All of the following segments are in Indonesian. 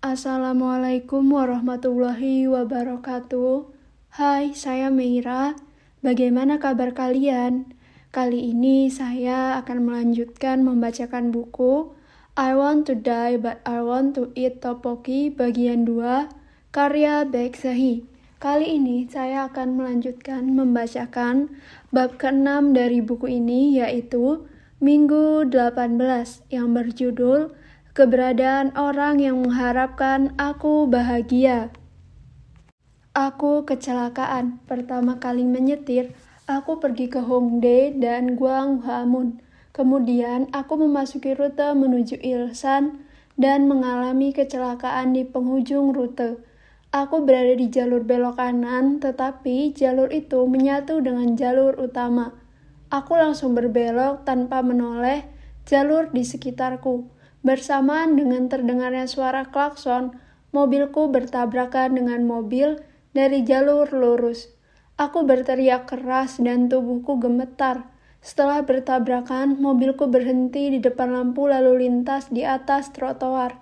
Assalamualaikum warahmatullahi wabarakatuh. Hai, saya Meira. Bagaimana kabar kalian? Kali ini saya akan melanjutkan membacakan buku I Want to Die But I Want to Eat Topoki bagian 2 karya Baek Sahi. Kali ini saya akan melanjutkan membacakan bab ke-6 dari buku ini yaitu Minggu 18 yang berjudul keberadaan orang yang mengharapkan aku bahagia. Aku kecelakaan. Pertama kali menyetir, aku pergi ke Hongdae dan Gwanghwamun. Kemudian aku memasuki rute menuju Ilsan dan mengalami kecelakaan di penghujung rute. Aku berada di jalur belok kanan, tetapi jalur itu menyatu dengan jalur utama. Aku langsung berbelok tanpa menoleh jalur di sekitarku. Bersamaan dengan terdengarnya suara klakson, mobilku bertabrakan dengan mobil dari jalur lurus. Aku berteriak keras dan tubuhku gemetar. Setelah bertabrakan, mobilku berhenti di depan lampu lalu lintas di atas trotoar.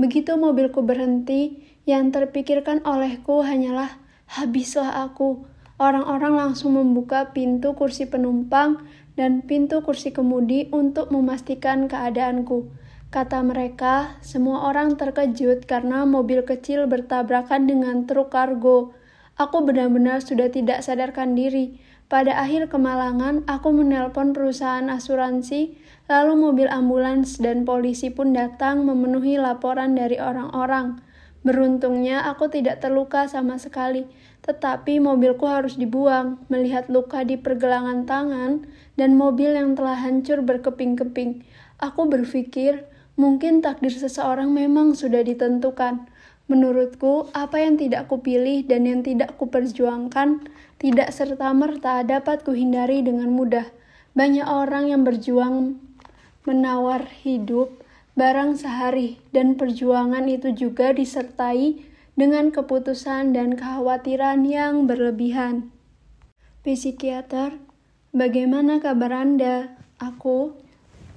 Begitu mobilku berhenti, yang terpikirkan olehku hanyalah habislah aku. Orang-orang langsung membuka pintu kursi penumpang dan pintu kursi kemudi untuk memastikan keadaanku. Kata mereka, semua orang terkejut karena mobil kecil bertabrakan dengan truk kargo. Aku benar-benar sudah tidak sadarkan diri. Pada akhir kemalangan, aku menelpon perusahaan asuransi, lalu mobil ambulans dan polisi pun datang memenuhi laporan dari orang-orang. Beruntungnya aku tidak terluka sama sekali, tetapi mobilku harus dibuang. Melihat luka di pergelangan tangan dan mobil yang telah hancur berkeping-keping, aku berpikir Mungkin takdir seseorang memang sudah ditentukan. Menurutku, apa yang tidak kupilih dan yang tidak kuperjuangkan tidak serta-merta dapat kuhindari dengan mudah. Banyak orang yang berjuang menawar hidup barang sehari dan perjuangan itu juga disertai dengan keputusan dan kekhawatiran yang berlebihan. Psikiater, bagaimana kabar Anda? Aku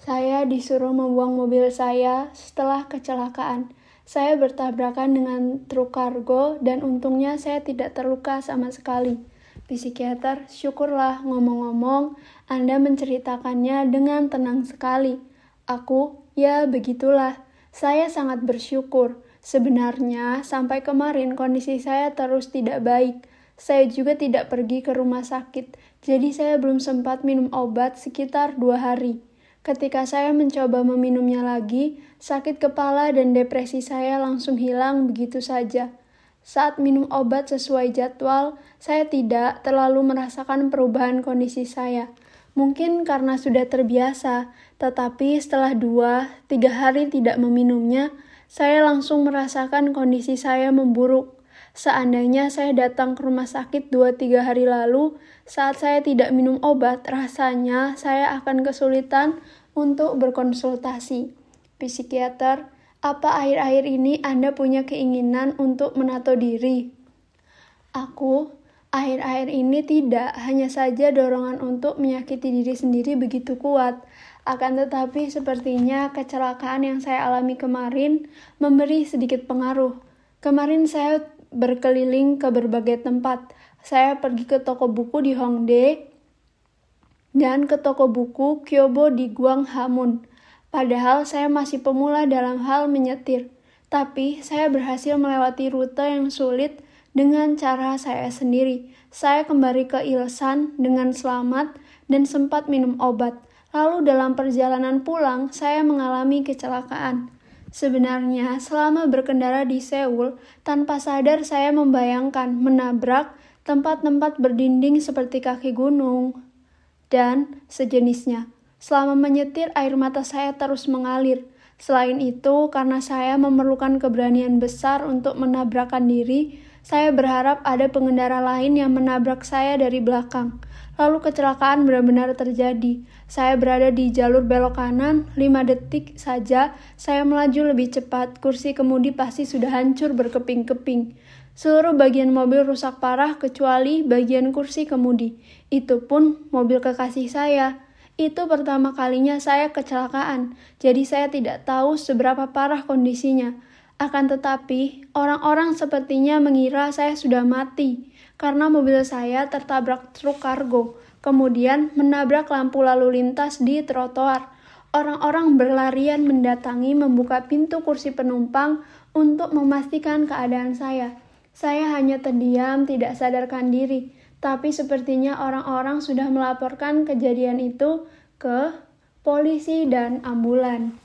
saya disuruh membuang mobil saya setelah kecelakaan. Saya bertabrakan dengan truk kargo dan untungnya saya tidak terluka sama sekali. Psikiater, syukurlah ngomong-ngomong, Anda menceritakannya dengan tenang sekali. Aku, ya begitulah. Saya sangat bersyukur. Sebenarnya, sampai kemarin kondisi saya terus tidak baik. Saya juga tidak pergi ke rumah sakit, jadi saya belum sempat minum obat sekitar dua hari. Ketika saya mencoba meminumnya lagi, sakit kepala dan depresi saya langsung hilang begitu saja. Saat minum obat sesuai jadwal, saya tidak terlalu merasakan perubahan kondisi saya. Mungkin karena sudah terbiasa, tetapi setelah dua, tiga hari tidak meminumnya, saya langsung merasakan kondisi saya memburuk. Seandainya saya datang ke rumah sakit 2-3 hari lalu, saat saya tidak minum obat, rasanya saya akan kesulitan untuk berkonsultasi. Psikiater, apa akhir-akhir ini Anda punya keinginan untuk menato diri? Aku, akhir-akhir ini tidak, hanya saja dorongan untuk menyakiti diri sendiri begitu kuat. Akan tetapi sepertinya kecelakaan yang saya alami kemarin memberi sedikit pengaruh. Kemarin saya berkeliling ke berbagai tempat, saya pergi ke toko buku di Hongdae dan ke toko buku Kyobo di Guanghamun. Padahal saya masih pemula dalam hal menyetir, tapi saya berhasil melewati rute yang sulit dengan cara saya sendiri. Saya kembali ke Ilsan dengan selamat dan sempat minum obat. Lalu dalam perjalanan pulang, saya mengalami kecelakaan. Sebenarnya, selama berkendara di Seoul, tanpa sadar saya membayangkan menabrak tempat-tempat berdinding seperti kaki gunung, dan sejenisnya. Selama menyetir, air mata saya terus mengalir. Selain itu, karena saya memerlukan keberanian besar untuk menabrakkan diri, saya berharap ada pengendara lain yang menabrak saya dari belakang. Lalu kecelakaan benar-benar terjadi. Saya berada di jalur belok kanan, 5 detik saja saya melaju lebih cepat. Kursi kemudi pasti sudah hancur berkeping-keping. Seluruh bagian mobil rusak parah kecuali bagian kursi kemudi. Itu pun mobil kekasih saya. Itu pertama kalinya saya kecelakaan, jadi saya tidak tahu seberapa parah kondisinya. Akan tetapi, orang-orang sepertinya mengira saya sudah mati karena mobil saya tertabrak truk kargo, kemudian menabrak lampu lalu lintas di trotoar. Orang-orang berlarian mendatangi membuka pintu kursi penumpang untuk memastikan keadaan saya. Saya hanya terdiam, tidak sadarkan diri, tapi sepertinya orang-orang sudah melaporkan kejadian itu ke polisi dan ambulan.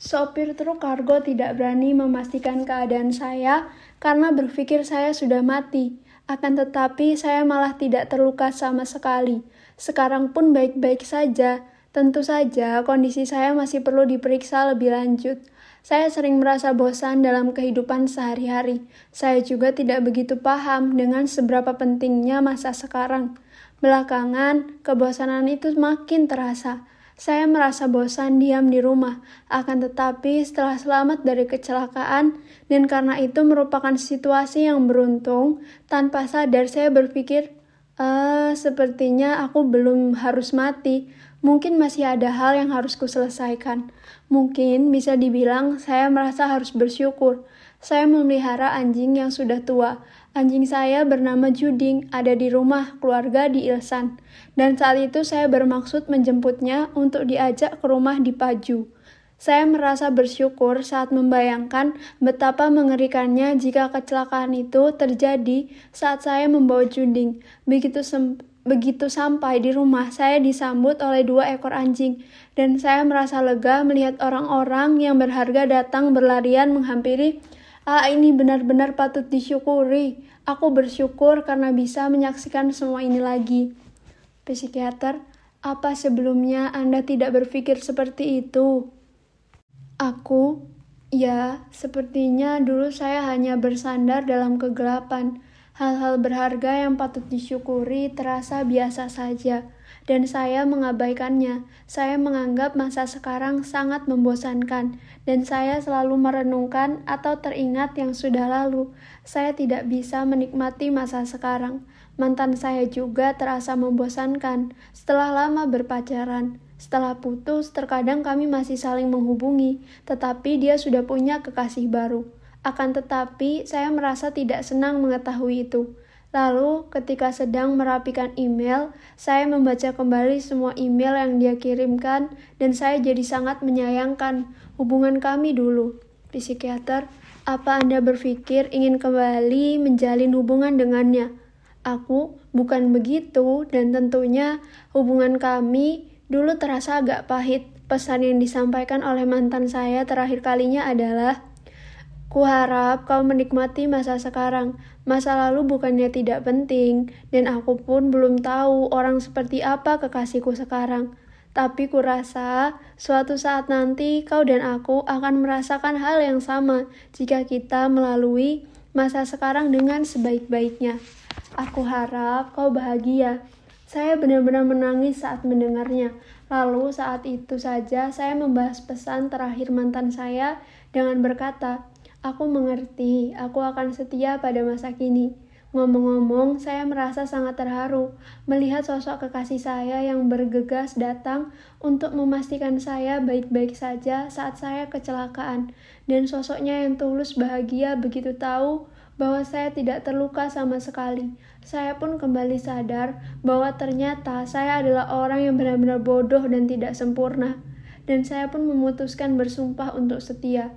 Sopir truk kargo tidak berani memastikan keadaan saya karena berpikir saya sudah mati. Akan tetapi saya malah tidak terluka sama sekali. Sekarang pun baik-baik saja. Tentu saja kondisi saya masih perlu diperiksa lebih lanjut. Saya sering merasa bosan dalam kehidupan sehari-hari. Saya juga tidak begitu paham dengan seberapa pentingnya masa sekarang. Belakangan, kebosanan itu makin terasa. Saya merasa bosan diam di rumah, akan tetapi setelah selamat dari kecelakaan dan karena itu merupakan situasi yang beruntung, tanpa sadar saya berpikir, eh, sepertinya aku belum harus mati. Mungkin masih ada hal yang harus kuselesaikan. Mungkin bisa dibilang saya merasa harus bersyukur. Saya memelihara anjing yang sudah tua, Anjing saya bernama Juding ada di rumah keluarga di Ilsan, dan saat itu saya bermaksud menjemputnya untuk diajak ke rumah di Paju. Saya merasa bersyukur saat membayangkan betapa mengerikannya jika kecelakaan itu terjadi saat saya membawa Juding. Begitu Begitu sampai di rumah, saya disambut oleh dua ekor anjing, dan saya merasa lega melihat orang-orang yang berharga datang berlarian menghampiri Ah, ini benar-benar patut disyukuri. Aku bersyukur karena bisa menyaksikan semua ini lagi. Psikiater, apa sebelumnya Anda tidak berpikir seperti itu? Aku, ya, sepertinya dulu saya hanya bersandar dalam kegelapan. Hal-hal berharga yang patut disyukuri terasa biasa saja dan saya mengabaikannya. Saya menganggap masa sekarang sangat membosankan, dan saya selalu merenungkan atau teringat yang sudah lalu. Saya tidak bisa menikmati masa sekarang. Mantan saya juga terasa membosankan setelah lama berpacaran. Setelah putus, terkadang kami masih saling menghubungi, tetapi dia sudah punya kekasih baru. Akan tetapi, saya merasa tidak senang mengetahui itu. Lalu, ketika sedang merapikan email, saya membaca kembali semua email yang dia kirimkan, dan saya jadi sangat menyayangkan hubungan kami dulu. Psikiater, apa Anda berpikir ingin kembali menjalin hubungan dengannya? Aku bukan begitu, dan tentunya hubungan kami dulu terasa agak pahit. Pesan yang disampaikan oleh mantan saya terakhir kalinya adalah, Kuharap kau menikmati masa sekarang. Masa lalu bukannya tidak penting, dan aku pun belum tahu orang seperti apa kekasihku sekarang. Tapi kurasa suatu saat nanti kau dan aku akan merasakan hal yang sama jika kita melalui masa sekarang dengan sebaik-baiknya. Aku harap kau bahagia. Saya benar-benar menangis saat mendengarnya. Lalu saat itu saja saya membahas pesan terakhir mantan saya dengan berkata, Aku mengerti, aku akan setia pada masa kini. Ngomong-ngomong, saya merasa sangat terharu melihat sosok kekasih saya yang bergegas datang untuk memastikan saya baik-baik saja saat saya kecelakaan, dan sosoknya yang tulus bahagia begitu tahu bahwa saya tidak terluka sama sekali. Saya pun kembali sadar bahwa ternyata saya adalah orang yang benar-benar bodoh dan tidak sempurna, dan saya pun memutuskan bersumpah untuk setia.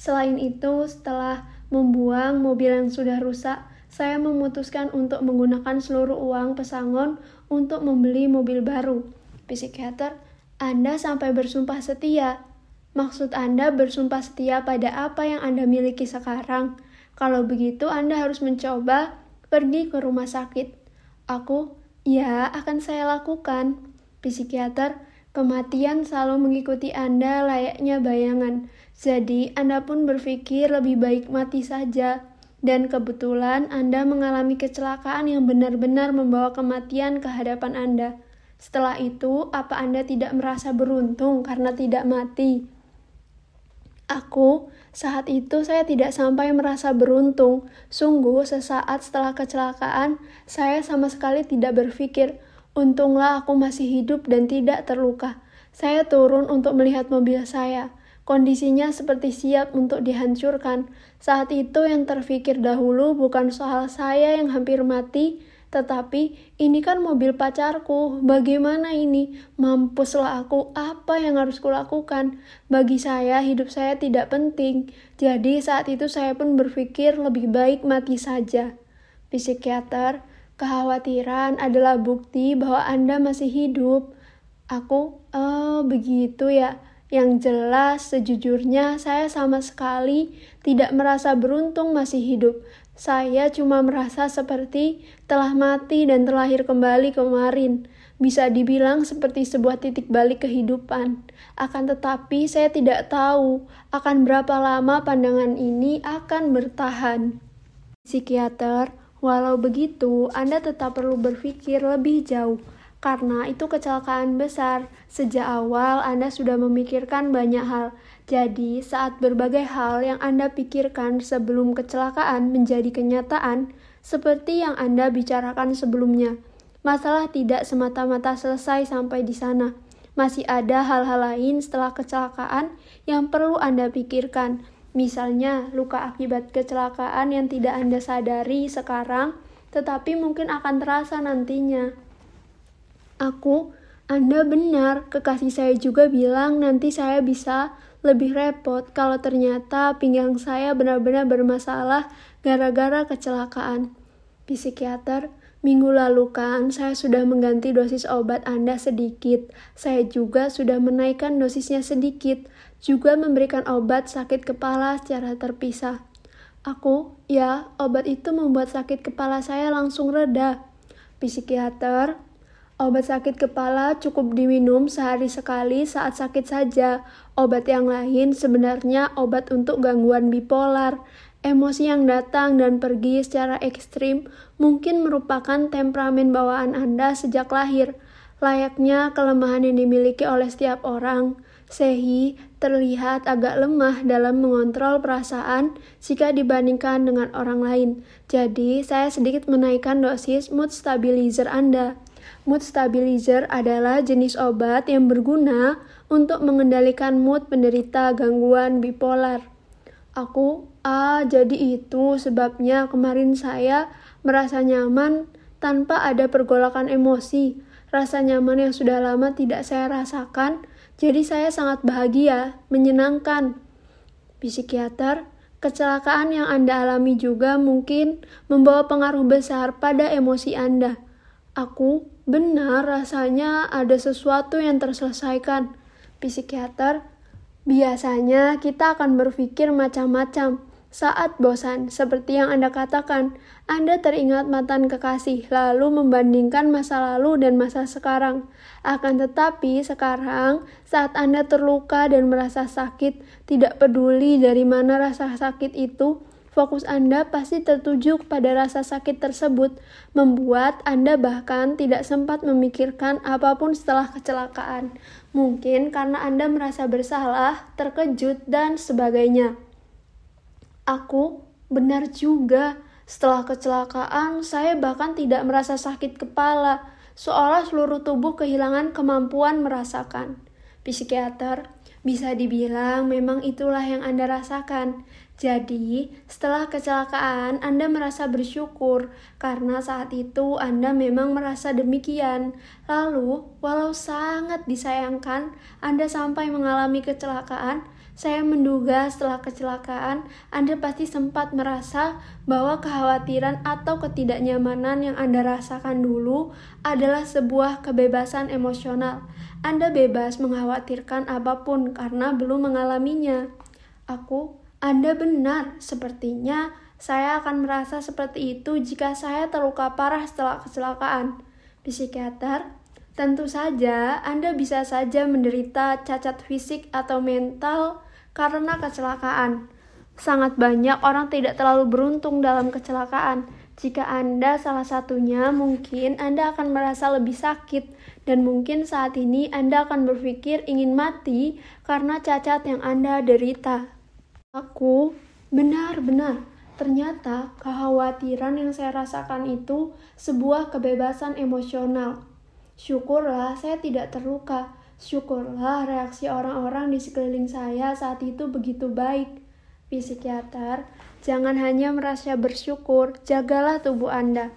Selain itu, setelah membuang mobil yang sudah rusak, saya memutuskan untuk menggunakan seluruh uang pesangon untuk membeli mobil baru. Psikiater, Anda sampai bersumpah setia. Maksud Anda bersumpah setia pada apa yang Anda miliki sekarang? Kalau begitu, Anda harus mencoba pergi ke rumah sakit. Aku, ya, akan saya lakukan. Psikiater, kematian selalu mengikuti Anda layaknya bayangan. Jadi, Anda pun berpikir lebih baik mati saja. Dan kebetulan Anda mengalami kecelakaan yang benar-benar membawa kematian ke hadapan Anda. Setelah itu, apa Anda tidak merasa beruntung karena tidak mati? Aku, saat itu saya tidak sampai merasa beruntung. Sungguh, sesaat setelah kecelakaan, saya sama sekali tidak berpikir, untunglah aku masih hidup dan tidak terluka. Saya turun untuk melihat mobil saya. Kondisinya seperti siap untuk dihancurkan. Saat itu yang terfikir dahulu bukan soal saya yang hampir mati, tetapi ini kan mobil pacarku. Bagaimana ini? Mampuslah aku. Apa yang harus kulakukan? Bagi saya, hidup saya tidak penting. Jadi saat itu saya pun berpikir lebih baik mati saja. Psikiater, kekhawatiran adalah bukti bahwa Anda masih hidup. Aku, oh begitu ya. Yang jelas, sejujurnya saya sama sekali tidak merasa beruntung masih hidup. Saya cuma merasa seperti telah mati dan terlahir kembali kemarin. Bisa dibilang seperti sebuah titik balik kehidupan. Akan tetapi saya tidak tahu akan berapa lama pandangan ini akan bertahan. Psikiater, walau begitu, Anda tetap perlu berpikir lebih jauh karena itu kecelakaan besar. Sejak awal Anda sudah memikirkan banyak hal. Jadi, saat berbagai hal yang Anda pikirkan sebelum kecelakaan menjadi kenyataan, seperti yang Anda bicarakan sebelumnya, masalah tidak semata-mata selesai sampai di sana. Masih ada hal-hal lain setelah kecelakaan yang perlu Anda pikirkan. Misalnya, luka akibat kecelakaan yang tidak Anda sadari sekarang, tetapi mungkin akan terasa nantinya. Aku, Anda benar, kekasih saya juga bilang nanti saya bisa lebih repot kalau ternyata pinggang saya benar-benar bermasalah gara-gara kecelakaan. Psikiater, minggu lalu kan saya sudah mengganti dosis obat Anda sedikit. Saya juga sudah menaikkan dosisnya sedikit, juga memberikan obat sakit kepala secara terpisah. Aku, ya, obat itu membuat sakit kepala saya langsung reda. Psikiater, Obat sakit kepala cukup diminum sehari sekali saat sakit saja. Obat yang lain sebenarnya obat untuk gangguan bipolar. Emosi yang datang dan pergi secara ekstrim mungkin merupakan temperamen bawaan Anda sejak lahir. Layaknya kelemahan yang dimiliki oleh setiap orang, Sehi terlihat agak lemah dalam mengontrol perasaan jika dibandingkan dengan orang lain. Jadi, saya sedikit menaikkan dosis mood stabilizer Anda. Mood stabilizer adalah jenis obat yang berguna untuk mengendalikan mood penderita gangguan bipolar. Aku, ah, jadi itu sebabnya kemarin saya merasa nyaman tanpa ada pergolakan emosi. Rasa nyaman yang sudah lama tidak saya rasakan, jadi saya sangat bahagia, menyenangkan. Psikiater, kecelakaan yang Anda alami juga mungkin membawa pengaruh besar pada emosi Anda. Aku benar rasanya ada sesuatu yang terselesaikan. Psikiater, biasanya kita akan berpikir macam-macam. Saat bosan, seperti yang Anda katakan, Anda teringat mantan kekasih, lalu membandingkan masa lalu dan masa sekarang. Akan tetapi, sekarang saat Anda terluka dan merasa sakit, tidak peduli dari mana rasa sakit itu, Fokus Anda pasti tertuju pada rasa sakit tersebut, membuat Anda bahkan tidak sempat memikirkan apa pun setelah kecelakaan. Mungkin karena Anda merasa bersalah, terkejut, dan sebagainya. Aku benar juga. Setelah kecelakaan, saya bahkan tidak merasa sakit kepala, seolah seluruh tubuh kehilangan kemampuan merasakan. Psikiater, bisa dibilang memang itulah yang Anda rasakan. Jadi, setelah kecelakaan, Anda merasa bersyukur karena saat itu Anda memang merasa demikian. Lalu, walau sangat disayangkan Anda sampai mengalami kecelakaan, saya menduga setelah kecelakaan, Anda pasti sempat merasa bahwa kekhawatiran atau ketidaknyamanan yang Anda rasakan dulu adalah sebuah kebebasan emosional. Anda bebas mengkhawatirkan apa pun karena belum mengalaminya. Aku anda benar, sepertinya saya akan merasa seperti itu jika saya terluka parah setelah kecelakaan. Psikiater, tentu saja Anda bisa saja menderita cacat fisik atau mental karena kecelakaan. Sangat banyak orang tidak terlalu beruntung dalam kecelakaan. Jika Anda salah satunya, mungkin Anda akan merasa lebih sakit, dan mungkin saat ini Anda akan berpikir ingin mati karena cacat yang Anda derita. Aku benar-benar ternyata kekhawatiran yang saya rasakan itu sebuah kebebasan emosional. Syukurlah saya tidak terluka. Syukurlah reaksi orang-orang di sekeliling saya saat itu begitu baik. Psikiater, jangan hanya merasa bersyukur, jagalah tubuh Anda.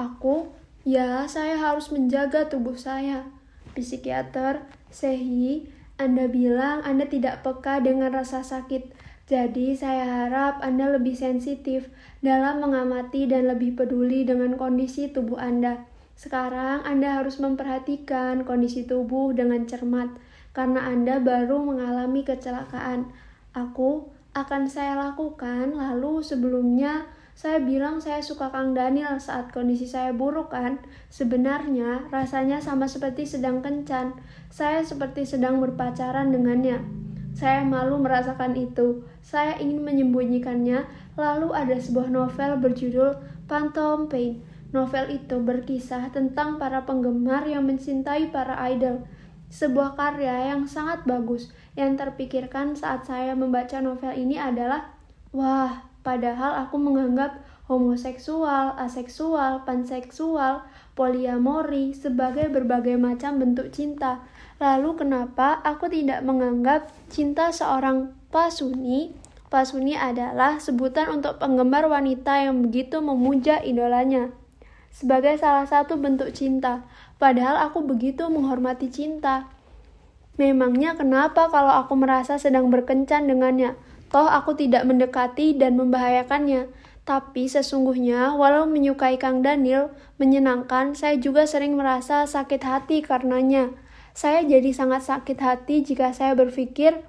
Aku, ya saya harus menjaga tubuh saya. Psikiater, Sehi, Anda bilang Anda tidak peka dengan rasa sakit. Jadi saya harap Anda lebih sensitif dalam mengamati dan lebih peduli dengan kondisi tubuh Anda. Sekarang Anda harus memperhatikan kondisi tubuh dengan cermat, karena Anda baru mengalami kecelakaan. Aku akan saya lakukan, lalu sebelumnya saya bilang saya suka Kang Daniel saat kondisi saya buruk kan? Sebenarnya rasanya sama seperti sedang kencan. Saya seperti sedang berpacaran dengannya. Saya malu merasakan itu. Saya ingin menyembunyikannya. Lalu ada sebuah novel berjudul Phantom Pain Novel itu berkisah tentang para penggemar yang mencintai para idol. Sebuah karya yang sangat bagus. Yang terpikirkan saat saya membaca novel ini adalah, wah, padahal aku menganggap homoseksual, aseksual, panseksual, poliamori sebagai berbagai macam bentuk cinta. Lalu kenapa aku tidak menganggap cinta seorang pasuni Pasuni adalah sebutan untuk penggemar wanita yang begitu memuja idolanya sebagai salah satu bentuk cinta, padahal aku begitu menghormati cinta. Memangnya kenapa kalau aku merasa sedang berkencan dengannya? Toh aku tidak mendekati dan membahayakannya. Tapi sesungguhnya, walau menyukai Kang Daniel, menyenangkan, saya juga sering merasa sakit hati karenanya. Saya jadi sangat sakit hati jika saya berpikir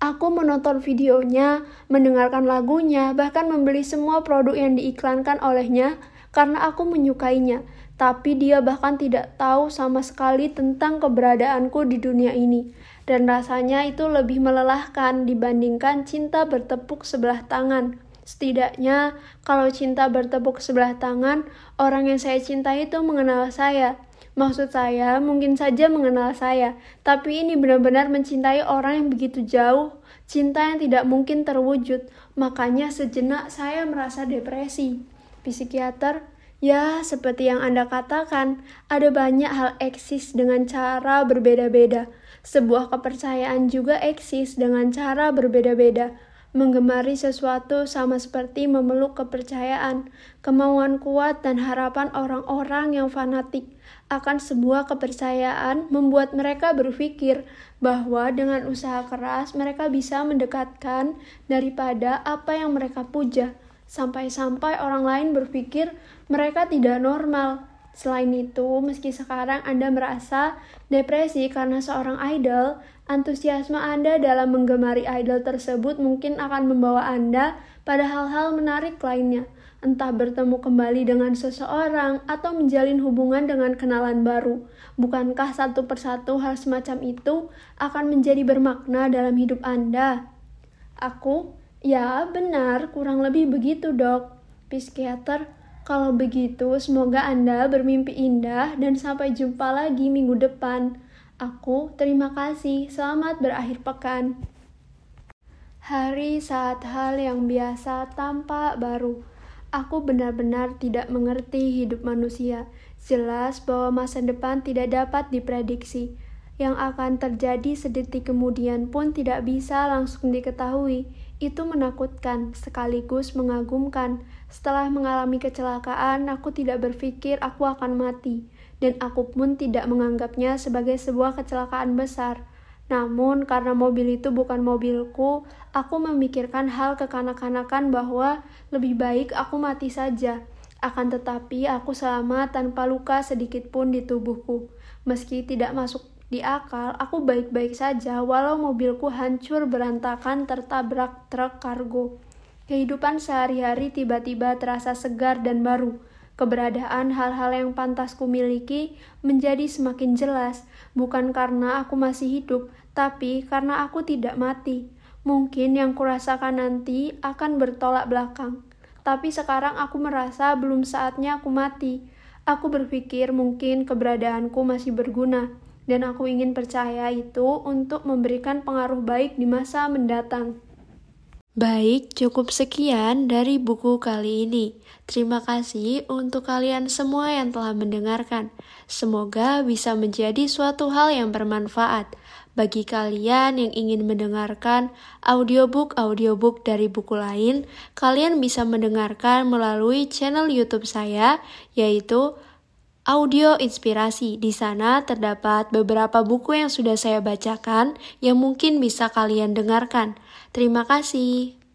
Aku menonton videonya, mendengarkan lagunya, bahkan membeli semua produk yang diiklankan olehnya, karena aku menyukainya, tapi dia bahkan tidak tahu sama sekali tentang keberadaanku di dunia ini. Dan rasanya itu lebih melelahkan dibandingkan cinta bertepuk sebelah tangan. Setidaknya, kalau cinta bertepuk sebelah tangan, orang yang saya cintai itu mengenal saya. Maksud saya, mungkin saja mengenal saya, tapi ini benar-benar mencintai orang yang begitu jauh, cinta yang tidak mungkin terwujud. Makanya sejenak saya merasa depresi psikiater? Ya, seperti yang Anda katakan, ada banyak hal eksis dengan cara berbeda-beda. Sebuah kepercayaan juga eksis dengan cara berbeda-beda. Menggemari sesuatu sama seperti memeluk kepercayaan, kemauan kuat dan harapan orang-orang yang fanatik akan sebuah kepercayaan membuat mereka berpikir bahwa dengan usaha keras mereka bisa mendekatkan daripada apa yang mereka puja sampai-sampai orang lain berpikir mereka tidak normal. Selain itu, meski sekarang Anda merasa depresi karena seorang idol, antusiasme Anda dalam menggemari idol tersebut mungkin akan membawa Anda pada hal-hal menarik lainnya, entah bertemu kembali dengan seseorang atau menjalin hubungan dengan kenalan baru. Bukankah satu persatu hal semacam itu akan menjadi bermakna dalam hidup Anda? Aku Ya, benar, kurang lebih begitu, Dok. Psikiater, kalau begitu semoga Anda bermimpi indah dan sampai jumpa lagi minggu depan. Aku terima kasih. Selamat berakhir pekan. Hari saat hal yang biasa tampak baru. Aku benar-benar tidak mengerti hidup manusia. Jelas bahwa masa depan tidak dapat diprediksi. Yang akan terjadi sedetik kemudian pun tidak bisa langsung diketahui itu menakutkan sekaligus mengagumkan. Setelah mengalami kecelakaan, aku tidak berpikir aku akan mati, dan aku pun tidak menganggapnya sebagai sebuah kecelakaan besar. Namun, karena mobil itu bukan mobilku, aku memikirkan hal kekanak-kanakan bahwa lebih baik aku mati saja. Akan tetapi, aku selamat tanpa luka sedikit pun di tubuhku. Meski tidak masuk di akal, aku baik-baik saja walau mobilku hancur berantakan tertabrak truk kargo. Kehidupan sehari-hari tiba-tiba terasa segar dan baru. Keberadaan hal-hal yang pantas kumiliki menjadi semakin jelas, bukan karena aku masih hidup, tapi karena aku tidak mati. Mungkin yang kurasakan nanti akan bertolak belakang. Tapi sekarang aku merasa belum saatnya aku mati. Aku berpikir mungkin keberadaanku masih berguna dan aku ingin percaya itu untuk memberikan pengaruh baik di masa mendatang. Baik, cukup sekian dari buku kali ini. Terima kasih untuk kalian semua yang telah mendengarkan. Semoga bisa menjadi suatu hal yang bermanfaat. Bagi kalian yang ingin mendengarkan audiobook-audiobook dari buku lain, kalian bisa mendengarkan melalui channel YouTube saya, yaitu Audio Inspirasi. Di sana terdapat beberapa buku yang sudah saya bacakan yang mungkin bisa kalian dengarkan. Terima kasih.